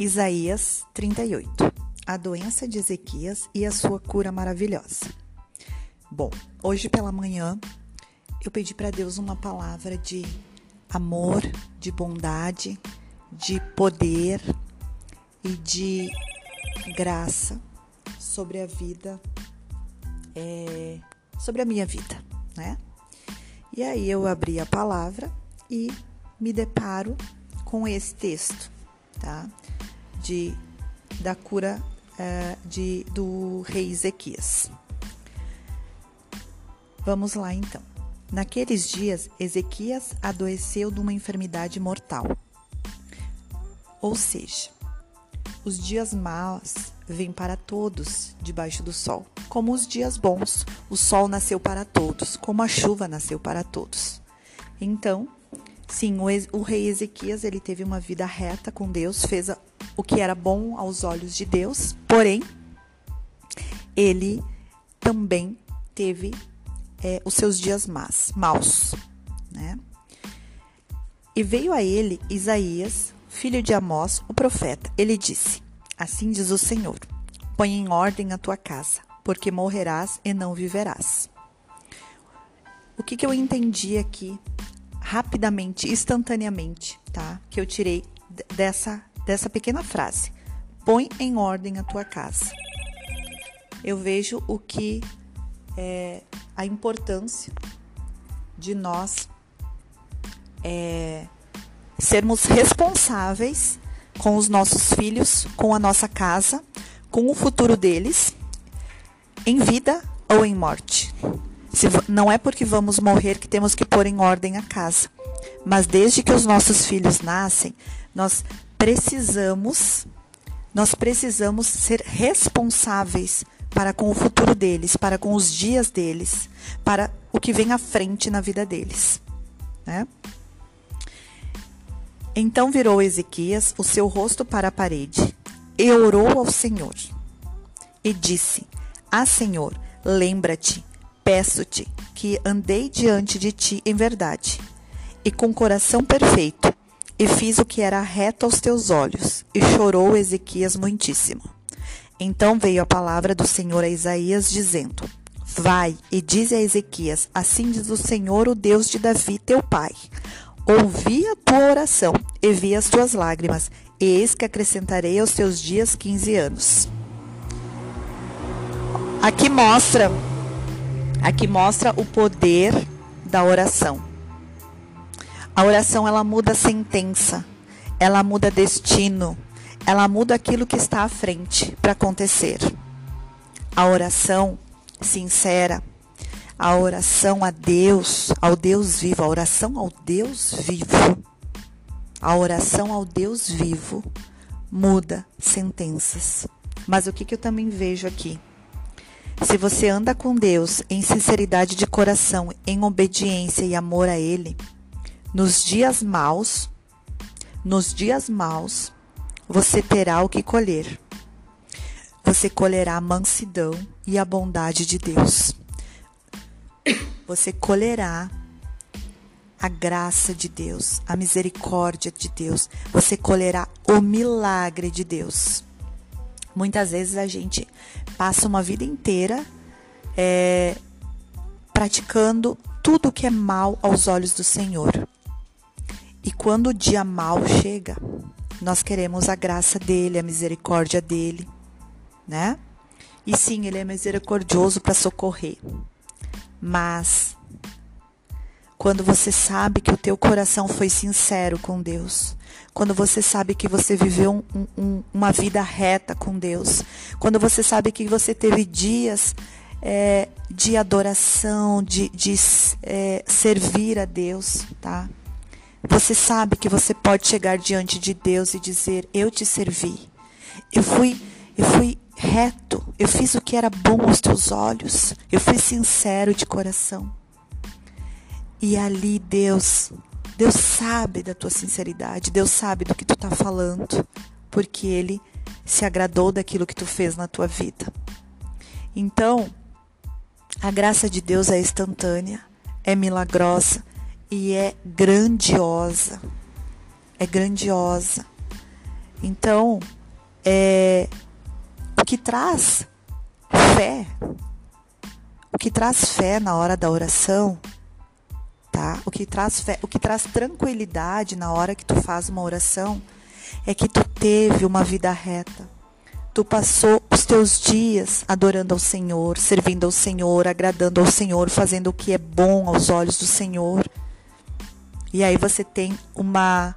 Isaías 38 A doença de Ezequias e a sua cura maravilhosa. Bom, hoje pela manhã eu pedi para Deus uma palavra de amor, de bondade, de poder e de graça sobre a vida, é, sobre a minha vida, né? E aí eu abri a palavra e me deparo com esse texto, tá? De, da cura uh, de, do rei Ezequias. Vamos lá então. Naqueles dias, Ezequias adoeceu de uma enfermidade mortal. Ou seja, os dias maus vêm para todos debaixo do sol, como os dias bons. O sol nasceu para todos, como a chuva nasceu para todos. Então, sim, o, o rei Ezequias ele teve uma vida reta com Deus, fez o que era bom aos olhos de Deus, porém, ele também teve é, os seus dias más, maus, né? E veio a ele Isaías, filho de Amós, o profeta. Ele disse: Assim diz o Senhor: Põe em ordem a tua casa, porque morrerás e não viverás. O que, que eu entendi aqui, rapidamente, instantaneamente, tá? Que eu tirei dessa dessa pequena frase: põe em ordem a tua casa. Eu vejo o que é a importância de nós é, sermos responsáveis com os nossos filhos, com a nossa casa, com o futuro deles, em vida ou em morte. Se, não é porque vamos morrer que temos que pôr em ordem a casa, mas desde que os nossos filhos nascem, nós precisamos nós precisamos ser responsáveis para com o futuro deles, para com os dias deles, para o que vem à frente na vida deles. Né? Então virou Ezequias o seu rosto para a parede e orou ao Senhor e disse: Ah, Senhor, lembra-te, peço-te que andei diante de ti em verdade e com coração perfeito e fiz o que era reto aos teus olhos. E chorou Ezequias muitíssimo. Então veio a palavra do Senhor a Isaías, dizendo: Vai e dize a Ezequias: Assim diz o Senhor, o Deus de Davi, teu pai. Ouvi a tua oração e vi as tuas lágrimas, e eis que acrescentarei aos teus dias quinze anos. Aqui mostra, aqui mostra o poder da oração. A oração ela muda a sentença, ela muda destino, ela muda aquilo que está à frente para acontecer. A oração sincera, a oração a Deus, ao Deus vivo, a oração ao Deus vivo, a oração ao Deus vivo muda sentenças. Mas o que, que eu também vejo aqui? Se você anda com Deus em sinceridade de coração, em obediência e amor a Ele, nos dias maus, nos dias maus, você terá o que colher. Você colherá a mansidão e a bondade de Deus. Você colherá a graça de Deus, a misericórdia de Deus. Você colherá o milagre de Deus. Muitas vezes a gente passa uma vida inteira é, praticando tudo que é mal aos olhos do Senhor. E quando o dia mal chega, nós queremos a graça dele, a misericórdia dele, né? E sim, ele é misericordioso para socorrer. Mas quando você sabe que o teu coração foi sincero com Deus, quando você sabe que você viveu um, um, uma vida reta com Deus, quando você sabe que você teve dias é, de adoração, de, de é, servir a Deus, tá? Você sabe que você pode chegar diante de Deus e dizer: Eu te servi. Eu fui, eu fui reto. Eu fiz o que era bom aos teus olhos. Eu fui sincero de coração. E ali Deus, Deus sabe da tua sinceridade. Deus sabe do que tu está falando, porque Ele se agradou daquilo que tu fez na tua vida. Então, a graça de Deus é instantânea, é milagrosa e é grandiosa. É grandiosa. Então, é, o que traz fé, o que traz fé na hora da oração, tá? O que traz fé, o que traz tranquilidade na hora que tu faz uma oração é que tu teve uma vida reta. Tu passou os teus dias adorando ao Senhor, servindo ao Senhor, agradando ao Senhor, fazendo o que é bom aos olhos do Senhor. E aí você tem uma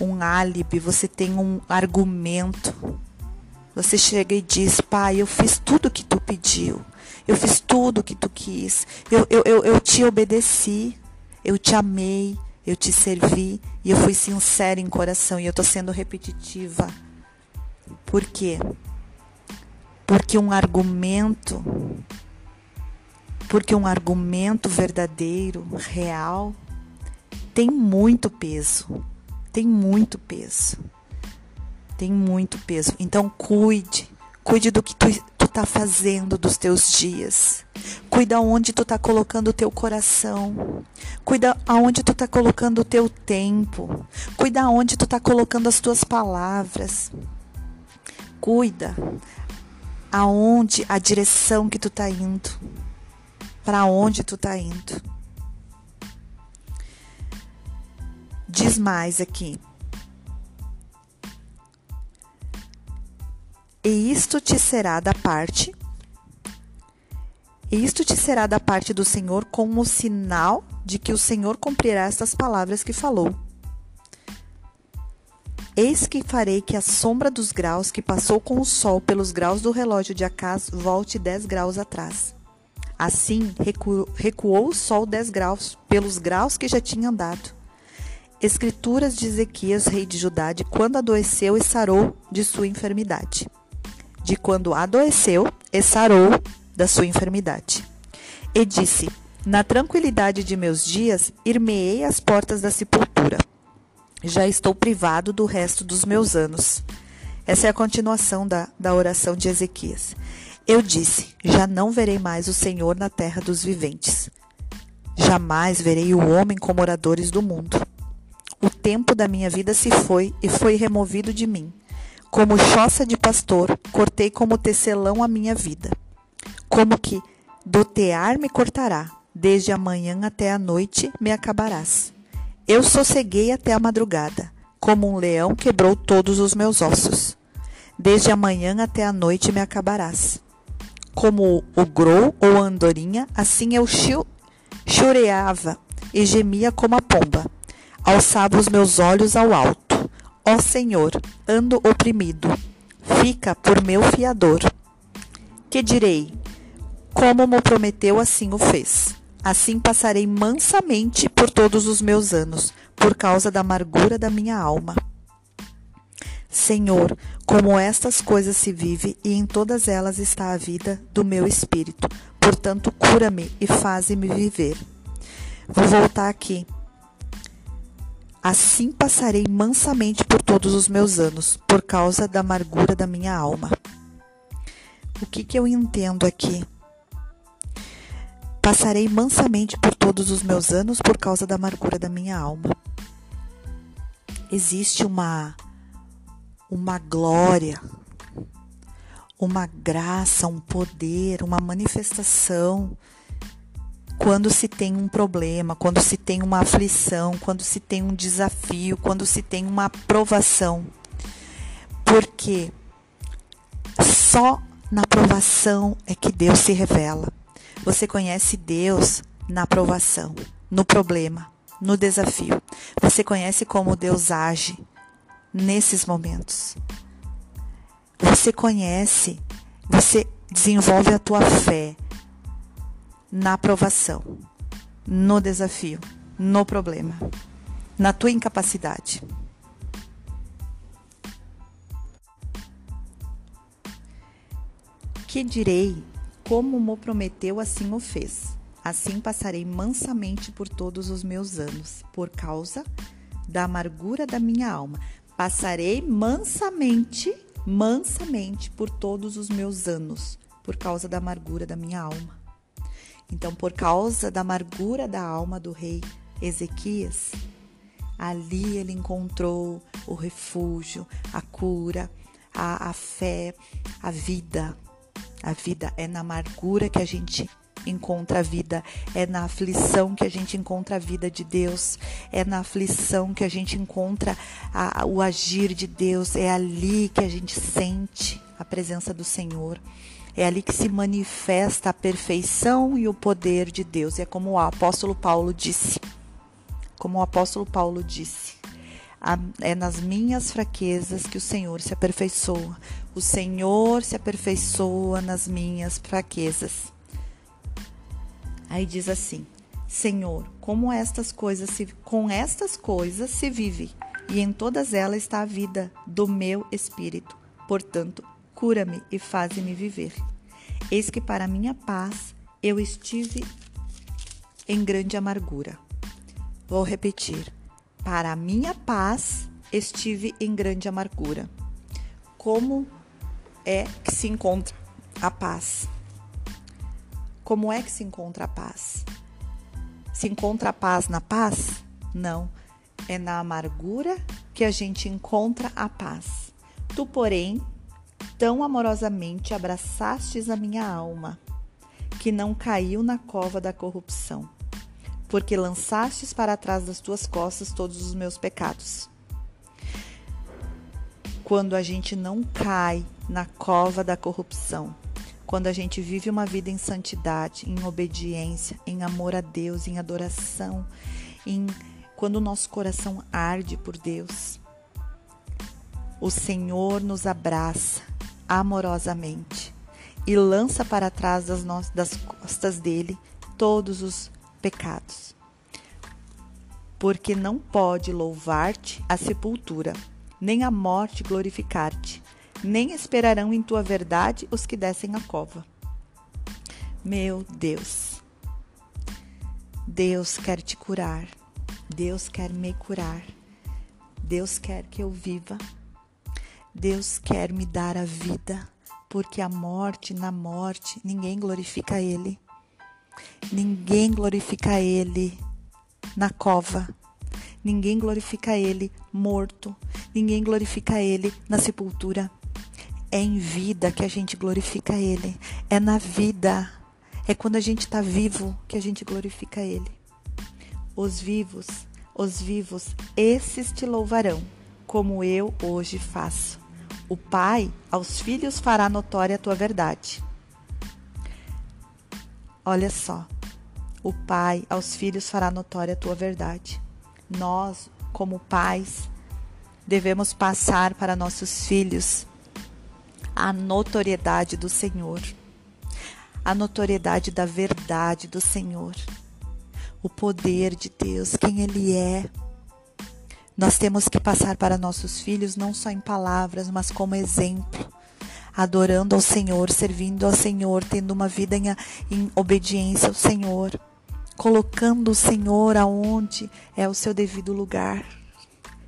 um álibi, você tem um argumento. Você chega e diz: Pai, eu fiz tudo o que tu pediu. Eu fiz tudo o que tu quis. Eu, eu, eu, eu te obedeci. Eu te amei. Eu te servi. E eu fui sincera em coração. E eu estou sendo repetitiva. Por quê? Porque um argumento. Porque um argumento verdadeiro, real, tem muito peso. Tem muito peso. Tem muito peso. Então cuide. Cuide do que tu, tu tá fazendo dos teus dias. Cuida onde tu tá colocando o teu coração. Cuida aonde tu tá colocando o teu tempo. Cuida aonde tu tá colocando as tuas palavras. Cuida aonde a direção que tu tá indo. Para onde tu tá indo. Diz mais aqui. E isto te será da parte e isto te será da parte do Senhor como sinal de que o Senhor cumprirá estas palavras que falou. Eis que farei que a sombra dos graus que passou com o sol pelos graus do relógio de Acás volte dez graus atrás. Assim recuou, recuou o sol dez graus pelos graus que já tinha andado. Escrituras de Ezequias, rei de Judá, de quando adoeceu e sarou de sua enfermidade. De quando adoeceu e sarou da sua enfermidade. E disse: Na tranquilidade de meus dias, irmeei as portas da sepultura. Já estou privado do resto dos meus anos. Essa é a continuação da, da oração de Ezequias. Eu disse: Já não verei mais o Senhor na terra dos viventes. Jamais verei o homem como moradores do mundo. O tempo da minha vida se foi e foi removido de mim. Como choça de pastor, cortei como tecelão a minha vida. Como que do tear me cortará, desde a manhã até a noite me acabarás. Eu sosseguei até a madrugada, como um leão quebrou todos os meus ossos. Desde a manhã até a noite me acabarás. Como o grou ou a andorinha, assim eu choreava e gemia como a pomba. Alçava os meus olhos ao alto. Ó Senhor, ando oprimido. Fica por meu fiador. Que direi? Como me prometeu, assim o fez. Assim passarei mansamente por todos os meus anos, por causa da amargura da minha alma. Senhor, como estas coisas se vive e em todas elas está a vida do meu espírito. Portanto, cura-me e faze-me viver. Vou voltar aqui Assim passarei mansamente por todos os meus anos, por causa da amargura da minha alma. O que, que eu entendo aqui? Passarei mansamente por todos os meus anos por causa da amargura da minha alma. Existe uma uma glória, uma graça, um poder, uma manifestação quando se tem um problema, quando se tem uma aflição, quando se tem um desafio, quando se tem uma aprovação. Porque só na aprovação é que Deus se revela. Você conhece Deus na aprovação, no problema, no desafio. Você conhece como Deus age nesses momentos. Você conhece, você desenvolve a tua fé, na aprovação, no desafio, no problema, na tua incapacidade. Que direi, como mo prometeu, assim o fez. Assim passarei mansamente por todos os meus anos, por causa da amargura da minha alma. Passarei mansamente, mansamente por todos os meus anos, por causa da amargura da minha alma. Então, por causa da amargura da alma do rei Ezequias, Ali ele encontrou o refúgio, a cura, a, a fé, a vida. A vida é na amargura que a gente encontra a vida, é na aflição que a gente encontra a vida de Deus, é na aflição que a gente encontra a, o agir de Deus, é ali que a gente sente a presença do Senhor. É ali que se manifesta a perfeição e o poder de Deus. É como o apóstolo Paulo disse. Como o apóstolo Paulo disse. É nas minhas fraquezas que o Senhor se aperfeiçoa. O Senhor se aperfeiçoa nas minhas fraquezas. Aí diz assim: Senhor, como estas coisas se, com estas coisas se vive, e em todas elas está a vida do meu espírito. Portanto, cura-me e faze-me viver. Eis que para minha paz eu estive em grande amargura. Vou repetir. Para minha paz estive em grande amargura. Como é que se encontra a paz? Como é que se encontra a paz? Se encontra a paz na paz? Não. É na amargura que a gente encontra a paz. Tu, porém, tão amorosamente abraçastes a minha alma, que não caiu na cova da corrupção, porque lançastes para trás das tuas costas todos os meus pecados. Quando a gente não cai na cova da corrupção, quando a gente vive uma vida em santidade, em obediência, em amor a Deus, em adoração, em quando o nosso coração arde por Deus, o Senhor nos abraça amorosamente e lança para trás das, no... das costas dele todos os pecados. Porque não pode louvar-te a sepultura, nem a morte glorificar-te, nem esperarão em tua verdade os que descem a cova. Meu Deus, Deus quer te curar, Deus quer me curar, Deus quer que eu viva Deus quer me dar a vida, porque a morte, na morte, ninguém glorifica Ele. Ninguém glorifica Ele na cova. Ninguém glorifica Ele morto. Ninguém glorifica Ele na sepultura. É em vida que a gente glorifica Ele. É na vida. É quando a gente está vivo que a gente glorifica Ele. Os vivos, os vivos, esses te louvarão, como eu hoje faço. O pai aos filhos fará notória a tua verdade. Olha só. O pai aos filhos fará notória a tua verdade. Nós, como pais, devemos passar para nossos filhos a notoriedade do Senhor, a notoriedade da verdade do Senhor, o poder de Deus, quem Ele é, nós temos que passar para nossos filhos não só em palavras, mas como exemplo, adorando ao Senhor, servindo ao Senhor, tendo uma vida em, em obediência ao Senhor, colocando o Senhor aonde é o seu devido lugar,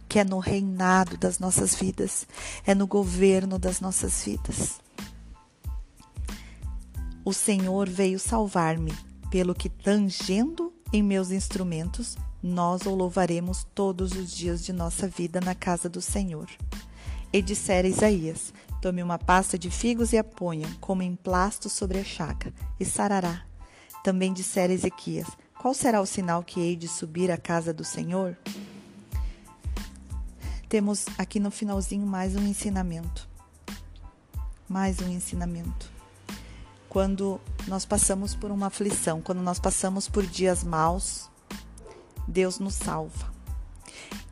que é no reinado das nossas vidas, é no governo das nossas vidas. O Senhor veio salvar-me, pelo que tangendo em meus instrumentos, nós o louvaremos todos os dias de nossa vida na casa do Senhor. E dissera Isaías: Tome uma pasta de figos e a ponha como emplasto sobre a chaga, e sarará. Também dissera Ezequias: Qual será o sinal que hei de subir à casa do Senhor? Temos aqui no finalzinho mais um ensinamento. Mais um ensinamento. Quando nós passamos por uma aflição, quando nós passamos por dias maus, Deus nos salva.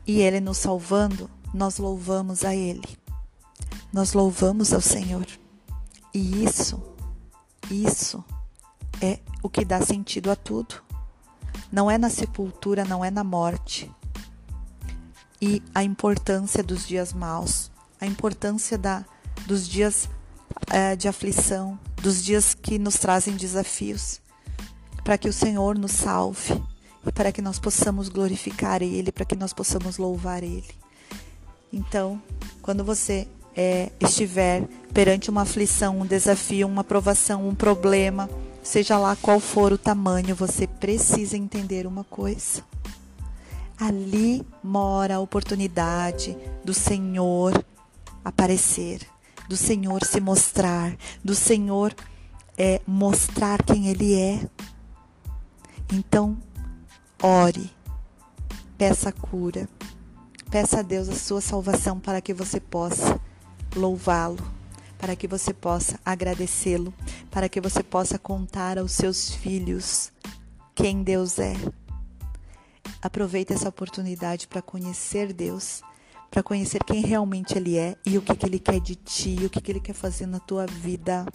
E Ele nos salvando, nós louvamos a Ele. Nós louvamos ao Senhor. E isso, isso é o que dá sentido a tudo. Não é na sepultura, não é na morte. E a importância dos dias maus, a importância da, dos dias é, de aflição, dos dias que nos trazem desafios, para que o Senhor nos salve para que nós possamos glorificar Ele, para que nós possamos louvar Ele. Então, quando você é, estiver perante uma aflição, um desafio, uma provação, um problema, seja lá qual for o tamanho, você precisa entender uma coisa. ali mora a oportunidade do Senhor aparecer, do Senhor se mostrar, do Senhor é, mostrar quem Ele é. Então, ore, peça cura, peça a Deus a sua salvação para que você possa louvá-lo, para que você possa agradecê-lo, para que você possa contar aos seus filhos quem Deus é. Aproveite essa oportunidade para conhecer Deus, para conhecer quem realmente Ele é e o que, que Ele quer de ti, o que, que Ele quer fazer na tua vida.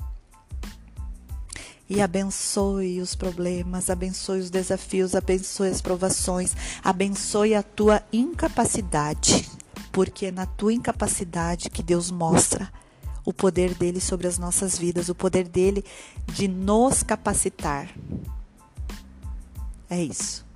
E abençoe os problemas, abençoe os desafios, abençoe as provações, abençoe a tua incapacidade, porque é na tua incapacidade que Deus mostra o poder dele sobre as nossas vidas, o poder dele de nos capacitar. É isso.